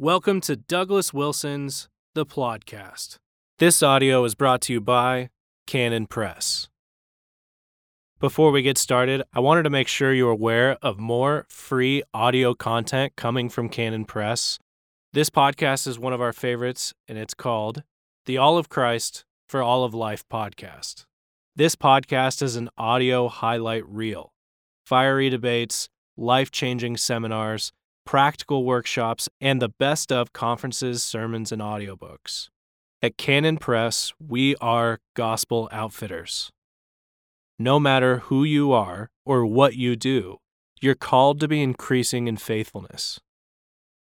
Welcome to Douglas Wilson's The Plodcast. This audio is brought to you by Canon Press. Before we get started, I wanted to make sure you're aware of more free audio content coming from Canon Press. This podcast is one of our favorites, and it's called The All of Christ for All of Life podcast. This podcast is an audio highlight reel, fiery debates, life changing seminars, practical workshops, and the best of conferences, sermons, and audiobooks. At Canon Press, we are gospel outfitters. No matter who you are or what you do, you're called to be increasing in faithfulness.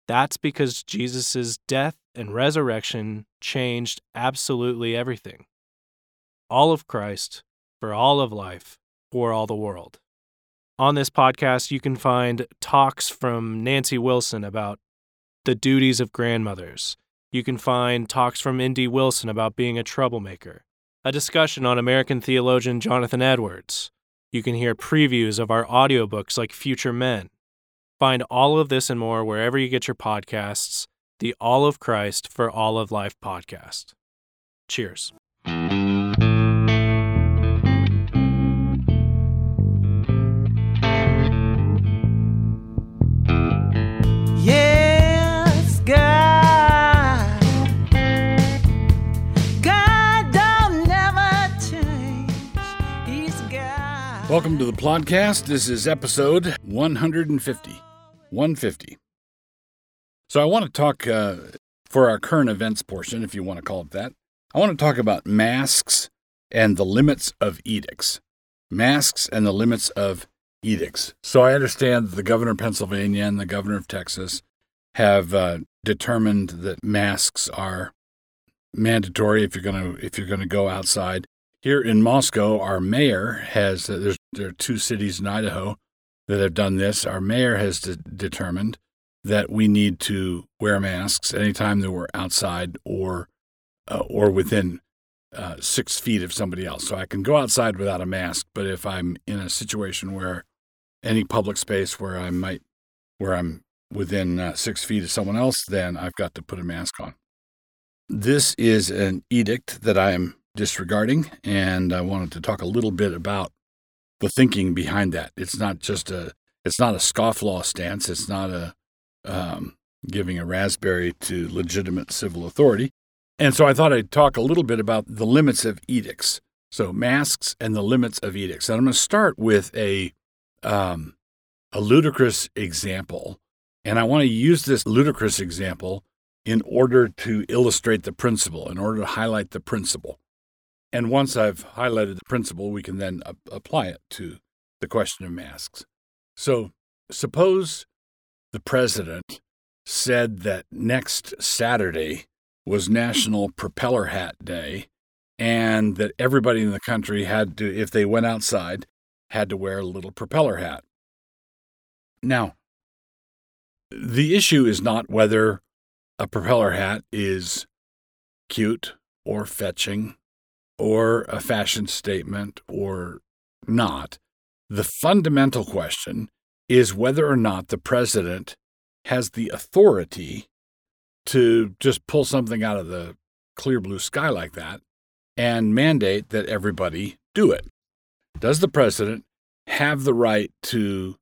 That's because Jesus' death and resurrection changed absolutely everything. All of Christ, for all of life, for all the world. On this podcast, you can find talks from Nancy Wilson about the duties of grandmothers. You can find talks from N.D. Wilson about being a troublemaker, a discussion on American theologian Jonathan Edwards. You can hear previews of our audiobooks like Future Men. Find all of this and more wherever you get your podcasts. The All of Christ for All of Life podcast. Cheers. Welcome to the podcast. This is episode 150. 150. So I want to talk uh, for our current events portion, if you want to call it that. I want to talk about masks and the limits of edicts. Masks and the limits of edicts. So I understand that the governor of Pennsylvania and the governor of Texas have uh, determined that masks are mandatory if you're going to if you're going to go outside. Here in Moscow, our mayor has uh, there's there are two cities in Idaho that have done this. Our mayor has de- determined that we need to wear masks anytime that we're outside or uh, or within uh, six feet of somebody else. So I can go outside without a mask, but if I'm in a situation where any public space where I might where I'm within uh, six feet of someone else, then I've got to put a mask on. This is an edict that I am disregarding, and I wanted to talk a little bit about the thinking behind that. It's not just a it's not a scofflaw stance. It's not a um, giving a raspberry to legitimate civil authority. And so I thought I'd talk a little bit about the limits of edicts. So masks and the limits of edicts. And I'm going to start with a um, a ludicrous example, and I want to use this ludicrous example in order to illustrate the principle, in order to highlight the principle. And once I've highlighted the principle, we can then apply it to the question of masks. So suppose the president said that next Saturday was National Propeller Hat Day and that everybody in the country had to, if they went outside, had to wear a little propeller hat. Now, the issue is not whether a propeller hat is cute or fetching or a fashion statement or not. The fundamental question is whether or not the president has the authority to just pull something out of the clear blue sky like that and mandate that everybody do it. Does the president have the right to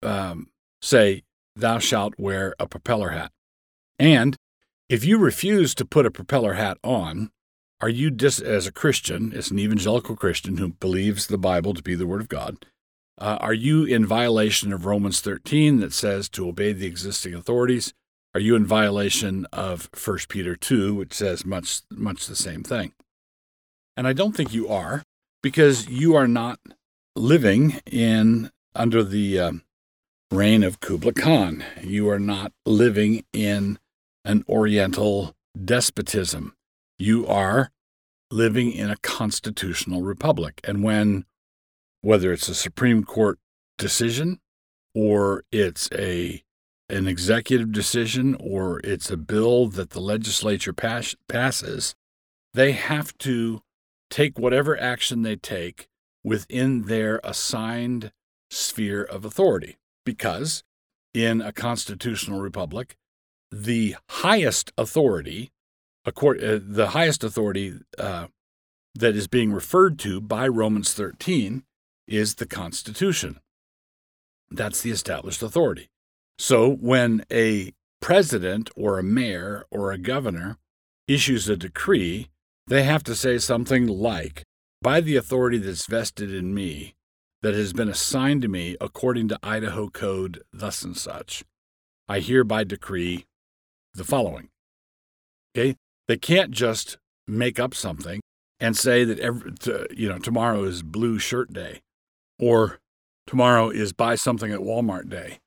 um, say, Thou shalt wear a propeller hat? And if you refuse to put a propeller hat on, are you just as a Christian, as an evangelical Christian who believes the Bible to be the Word of God, uh, are you in violation of Romans 13 that says to obey the existing authorities? Are you in violation of 1 Peter 2, which says much, much the same thing? And I don't think you are, because you are not living in under the um, reign of Kublai Khan. You are not living in an Oriental despotism. You are living in a constitutional republic. And when, whether it's a Supreme Court decision or it's a an executive decision or it's a bill that the legislature pass, passes, they have to take whatever action they take within their assigned sphere of authority. Because in a constitutional republic, the highest authority, uh, the highest authority uh, that is being referred to by Romans 13 is the Constitution. That's the established authority. So when a president or a mayor or a governor issues a decree, they have to say something like, by the authority that's vested in me, that has been assigned to me according to Idaho Code, thus and such, I hereby decree the following. Okay? They can't just make up something and say that every, you know tomorrow is blue shirt day or tomorrow is buy something at Walmart day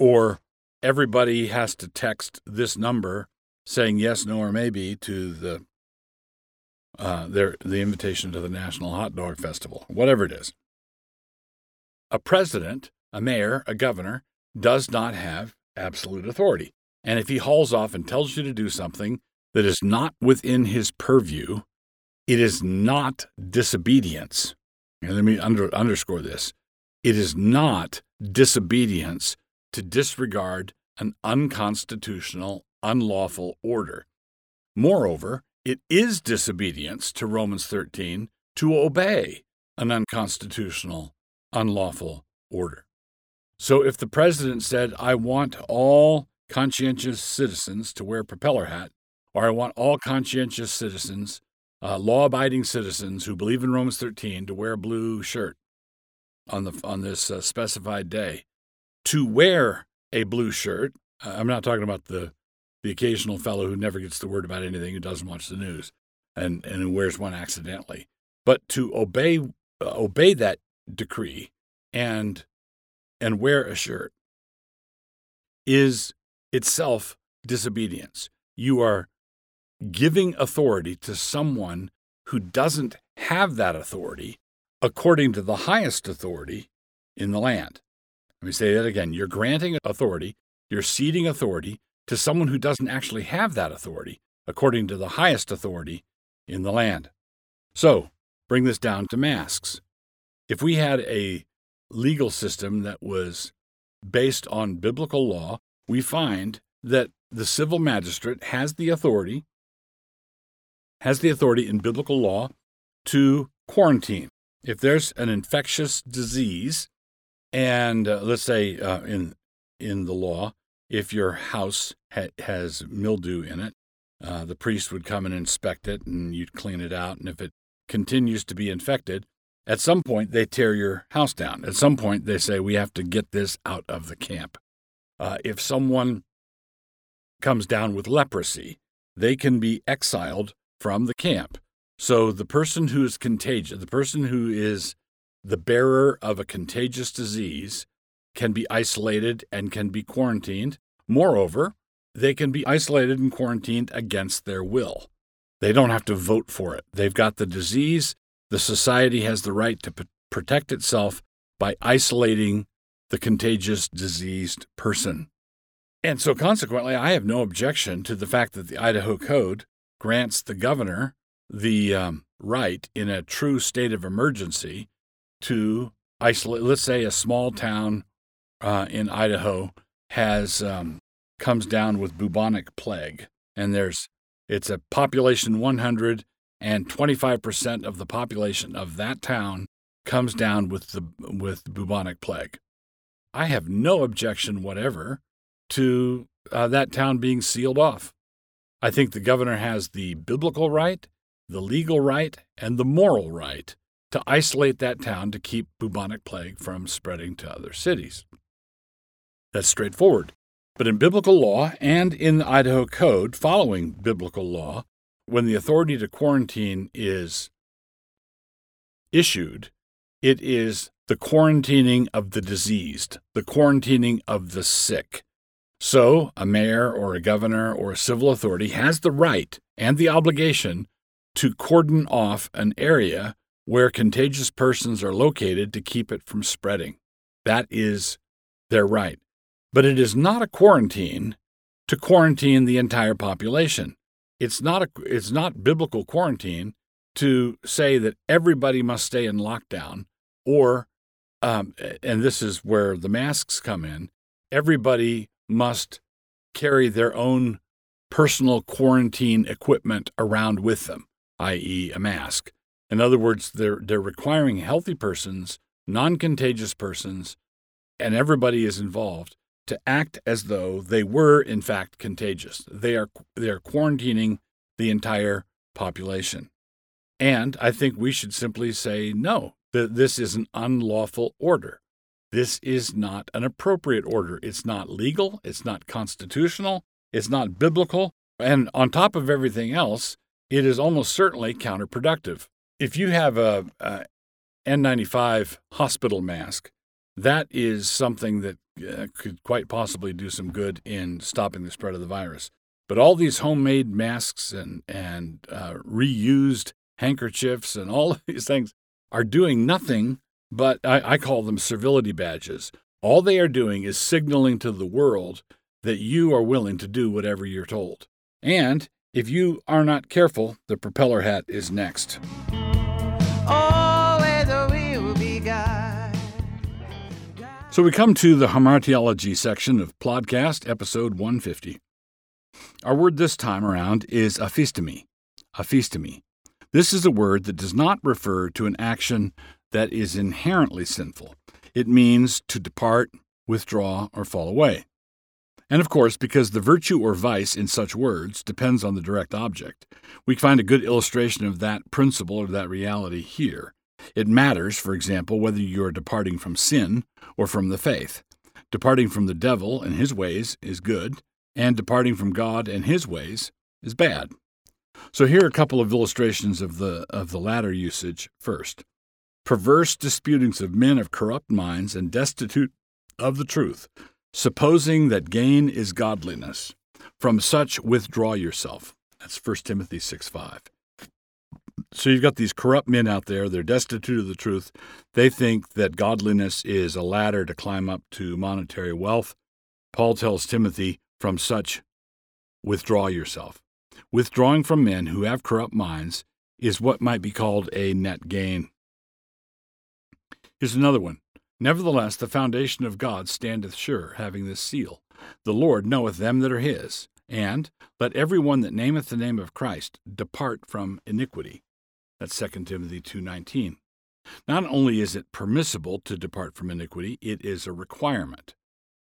or everybody has to text this number saying yes, no, or maybe to the uh, their the invitation to the National Hot Dog Festival, whatever it is. A president, a mayor, a governor does not have absolute authority. And if he hauls off and tells you to do something that is not within his purview, it is not disobedience. And let me under, underscore this it is not disobedience to disregard an unconstitutional, unlawful order. Moreover, it is disobedience to Romans 13 to obey an unconstitutional, unlawful order. So if the president said, I want all conscientious citizens to wear propeller hat, or I want all conscientious citizens, uh, law abiding citizens who believe in Romans 13 to wear a blue shirt on, the, on this uh, specified day, to wear a blue shirt. Uh, I'm not talking about the, the occasional fellow who never gets the word about anything, who doesn't watch the news, and, and who wears one accidentally, but to obey, uh, obey that decree and and wear a shirt is itself disobedience. You are giving authority to someone who doesn't have that authority according to the highest authority in the land. Let me say that again. You're granting authority, you're ceding authority to someone who doesn't actually have that authority according to the highest authority in the land. So, bring this down to masks. If we had a legal system that was based on biblical law, we find that the civil magistrate has the authority has the authority in biblical law to quarantine. If there's an infectious disease, and uh, let's say uh, in in the law, if your house ha- has mildew in it, uh, the priest would come and inspect it, and you'd clean it out. And if it continues to be infected, at some point, they tear your house down. At some point, they say, we have to get this out of the camp. Uh, if someone comes down with leprosy, they can be exiled from the camp. So the person who is contagious, the person who is the bearer of a contagious disease, can be isolated and can be quarantined. Moreover, they can be isolated and quarantined against their will. They don't have to vote for it. They've got the disease, the society has the right to p- protect itself by isolating the contagious diseased person. And so, consequently, I have no objection to the fact that the Idaho Code grants the governor the um, right in a true state of emergency to isolate. Let's say a small town uh, in Idaho has um, comes down with bubonic plague, and there's it's a population 100 and 25% of the population of that town comes down with the with bubonic plague. I have no objection whatever to uh, that town being sealed off. I think the governor has the biblical right, the legal right, and the moral right to isolate that town to keep bubonic plague from spreading to other cities. That's straightforward. But in biblical law and in the Idaho Code, following biblical law, when the authority to quarantine is issued, it is the quarantining of the diseased, the quarantining of the sick. So, a mayor or a governor or a civil authority has the right and the obligation to cordon off an area where contagious persons are located to keep it from spreading. That is their right. But it is not a quarantine to quarantine the entire population it's not a it's not biblical quarantine to say that everybody must stay in lockdown or um, and this is where the masks come in everybody must carry their own personal quarantine equipment around with them, i.e., a mask. In other words, they're, they're requiring healthy persons, non contagious persons, and everybody is involved to act as though they were, in fact, contagious. They are, they are quarantining the entire population. And I think we should simply say no, that this is an unlawful order. This is not an appropriate order. It's not legal. It's not constitutional. It's not biblical. And on top of everything else, it is almost certainly counterproductive. If you have a, a N95 hospital mask, that is something that uh, could quite possibly do some good in stopping the spread of the virus. But all these homemade masks and, and uh, reused handkerchiefs and all of these things are doing nothing but I, I call them servility badges. All they are doing is signaling to the world that you are willing to do whatever you're told. And if you are not careful, the propeller hat is next. Always will be God. So we come to the hamartiology section of Plodcast, episode 150. Our word this time around is aphistemi. Aphistemi. This is a word that does not refer to an action that is inherently sinful. It means to depart, withdraw, or fall away. And of course, because the virtue or vice in such words depends on the direct object, we find a good illustration of that principle or that reality here. It matters, for example, whether you are departing from sin or from the faith. Departing from the devil and his ways is good, and departing from God and his ways is bad. So here are a couple of illustrations of the of the latter usage first. Perverse disputings of men of corrupt minds and destitute of the truth, supposing that gain is godliness. From such withdraw yourself. That's 1 Timothy 6 5. So you've got these corrupt men out there, they're destitute of the truth. They think that godliness is a ladder to climb up to monetary wealth. Paul tells Timothy, from such withdraw yourself. Withdrawing from men who have corrupt minds is what might be called a net gain. Here's another one. Nevertheless, the foundation of God standeth sure, having this seal The Lord knoweth them that are his. And let every one that nameth the name of Christ depart from iniquity. That's 2 Timothy 2:19. Not only is it permissible to depart from iniquity, it is a requirement.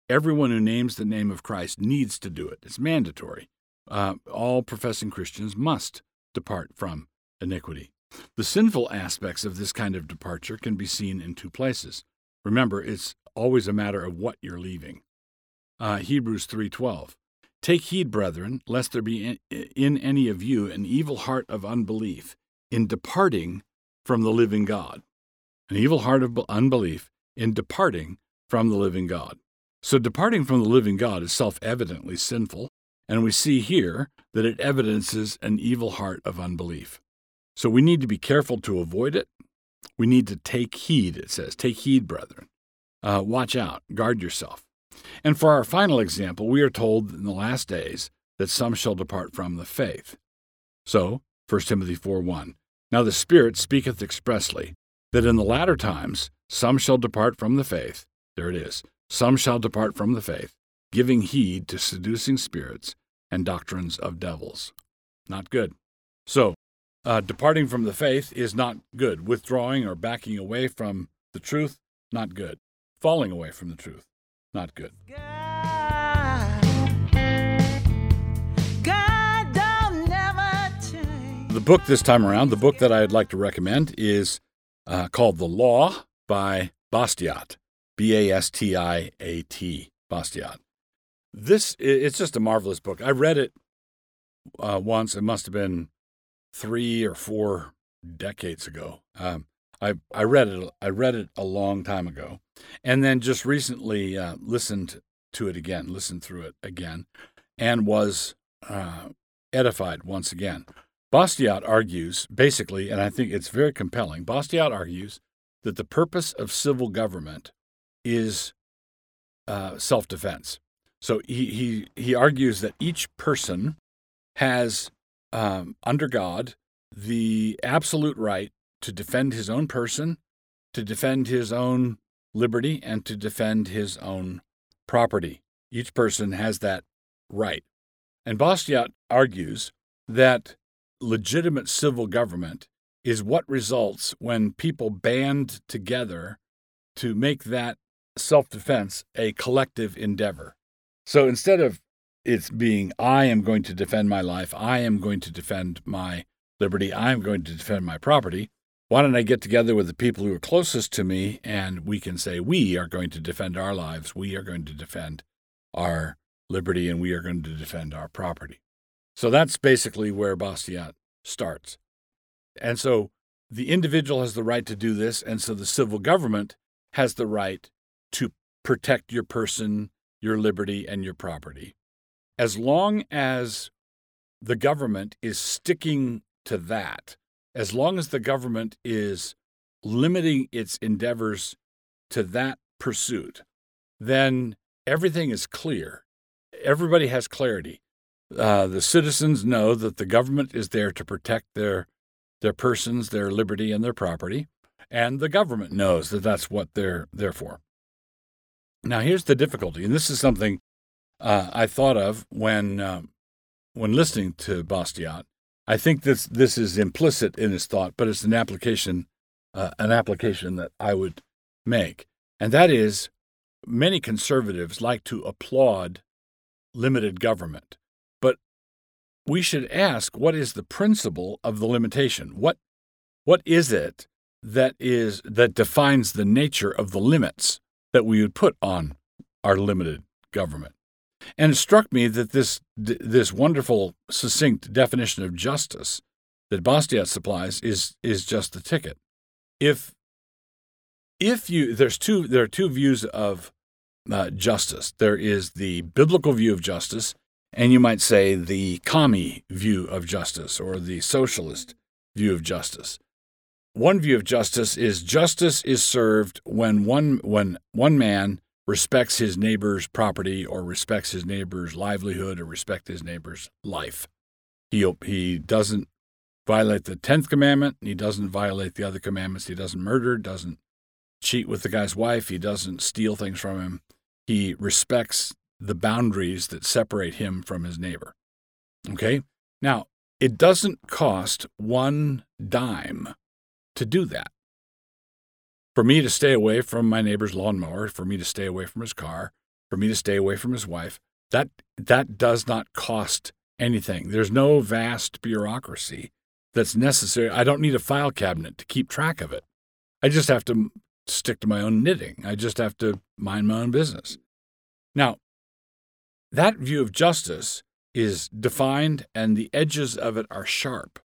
Everyone who names the name of Christ needs to do it. It's mandatory. Uh, all professing Christians must depart from iniquity. The sinful aspects of this kind of departure can be seen in two places. Remember, it's always a matter of what you're leaving. Uh, Hebrews 3:12. Take heed, brethren, lest there be in, in any of you an evil heart of unbelief in departing from the living God. An evil heart of unbelief in departing from the living God. So, departing from the living God is self evidently sinful, and we see here that it evidences an evil heart of unbelief. So, we need to be careful to avoid it. We need to take heed, it says. Take heed, brethren. Uh, watch out, guard yourself. And for our final example, we are told in the last days that some shall depart from the faith. So, 1 Timothy 4 1. Now the Spirit speaketh expressly that in the latter times some shall depart from the faith. There it is. Some shall depart from the faith, giving heed to seducing spirits and doctrines of devils. Not good. So, uh, departing from the faith is not good. Withdrawing or backing away from the truth, not good. Falling away from the truth, not good. God, God don't never change. The book this time around, the book that I'd like to recommend is uh, called The Law by Bastiat. B A S T I A T. Bastiat. This it's just a marvelous book. I read it uh, once. It must have been three or four decades ago. Um, I I read it. I read it a long time ago, and then just recently uh, listened to it again. Listened through it again, and was uh, edified once again. Bastiat argues basically, and I think it's very compelling. Bastiat argues that the purpose of civil government is uh, self-defense. So he, he he argues that each person has um, under God the absolute right to defend his own person, to defend his own liberty, and to defend his own property. Each person has that right. And Bastiat argues that legitimate civil government is what results when people band together to make that self defense a collective endeavor. So instead of it's being, I am going to defend my life, I am going to defend my liberty, I am going to defend my property, why don't I get together with the people who are closest to me and we can say, we are going to defend our lives, we are going to defend our liberty, and we are going to defend our property. So that's basically where Bastiat starts. And so the individual has the right to do this, and so the civil government has the right to protect your person, your liberty, and your property. As long as the government is sticking to that, as long as the government is limiting its endeavors to that pursuit, then everything is clear. Everybody has clarity. Uh, the citizens know that the government is there to protect their their persons, their liberty, and their property, and the government knows that that's what they're there for. Now, here's the difficulty, and this is something uh, I thought of when uh, when listening to Bastiat. I think this this is implicit in his thought, but it's an application uh, an application that I would make, and that is many conservatives like to applaud limited government, but we should ask what is the principle of the limitation? What what is it that is that defines the nature of the limits that we would put on our limited government? And it struck me that this this wonderful succinct definition of justice that Bastiat supplies is is just the ticket. If if you there's two there are two views of uh, justice. There is the biblical view of justice, and you might say the commie view of justice or the socialist view of justice. One view of justice is justice is served when one when one man respects his neighbor's property or respects his neighbor's livelihood or respects his neighbor's life. He he doesn't violate the 10th commandment, he doesn't violate the other commandments, he doesn't murder, doesn't cheat with the guy's wife, he doesn't steal things from him. He respects the boundaries that separate him from his neighbor. Okay? Now, it doesn't cost one dime to do that. For me to stay away from my neighbor's lawnmower, for me to stay away from his car, for me to stay away from his wife, that that does not cost anything. There's no vast bureaucracy that's necessary. I don't need a file cabinet to keep track of it. I just have to stick to my own knitting. I just have to mind my own business. Now, that view of justice is defined and the edges of it are sharp.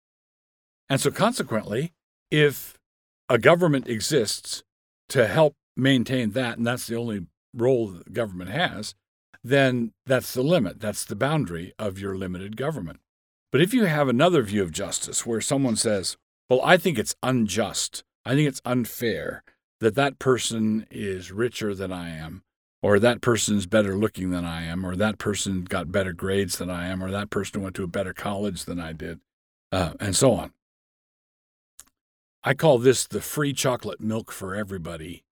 And so, consequently, if a government exists to help maintain that, and that's the only role the government has, then that's the limit. That's the boundary of your limited government. But if you have another view of justice where someone says, well, I think it's unjust, I think it's unfair, that that person is richer than I am, or that person's better looking than I am, or that person got better grades than I am, or that person went to a better college than I did, uh, and so on. I call this the free chocolate milk for everybody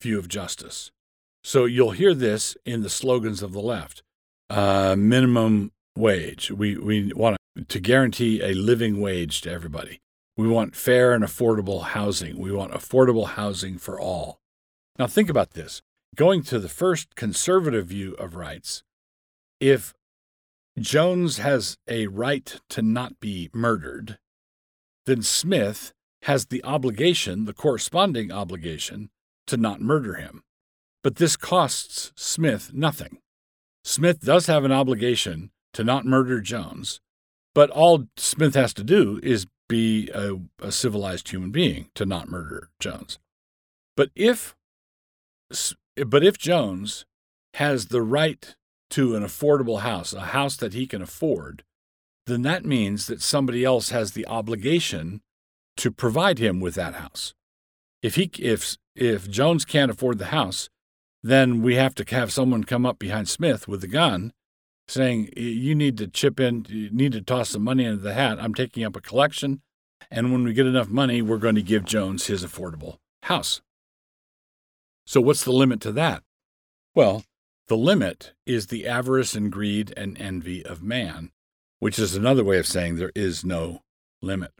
view of justice. So you'll hear this in the slogans of the left uh, minimum wage. We, we want to guarantee a living wage to everybody. We want fair and affordable housing. We want affordable housing for all. Now, think about this. Going to the first conservative view of rights, if Jones has a right to not be murdered, then Smith has the obligation, the corresponding obligation, to not murder him. But this costs Smith nothing. Smith does have an obligation to not murder Jones, but all Smith has to do is be a, a civilized human being to not murder Jones. But if but if Jones has the right to an affordable house, a house that he can afford, then that means that somebody else has the obligation to provide him with that house. If he if if Jones can't afford the house, then we have to have someone come up behind Smith with a gun saying, You need to chip in, you need to toss some money into the hat. I'm taking up a collection. And when we get enough money, we're going to give Jones his affordable house. So, what's the limit to that? Well, The limit is the avarice and greed and envy of man, which is another way of saying there is no limit.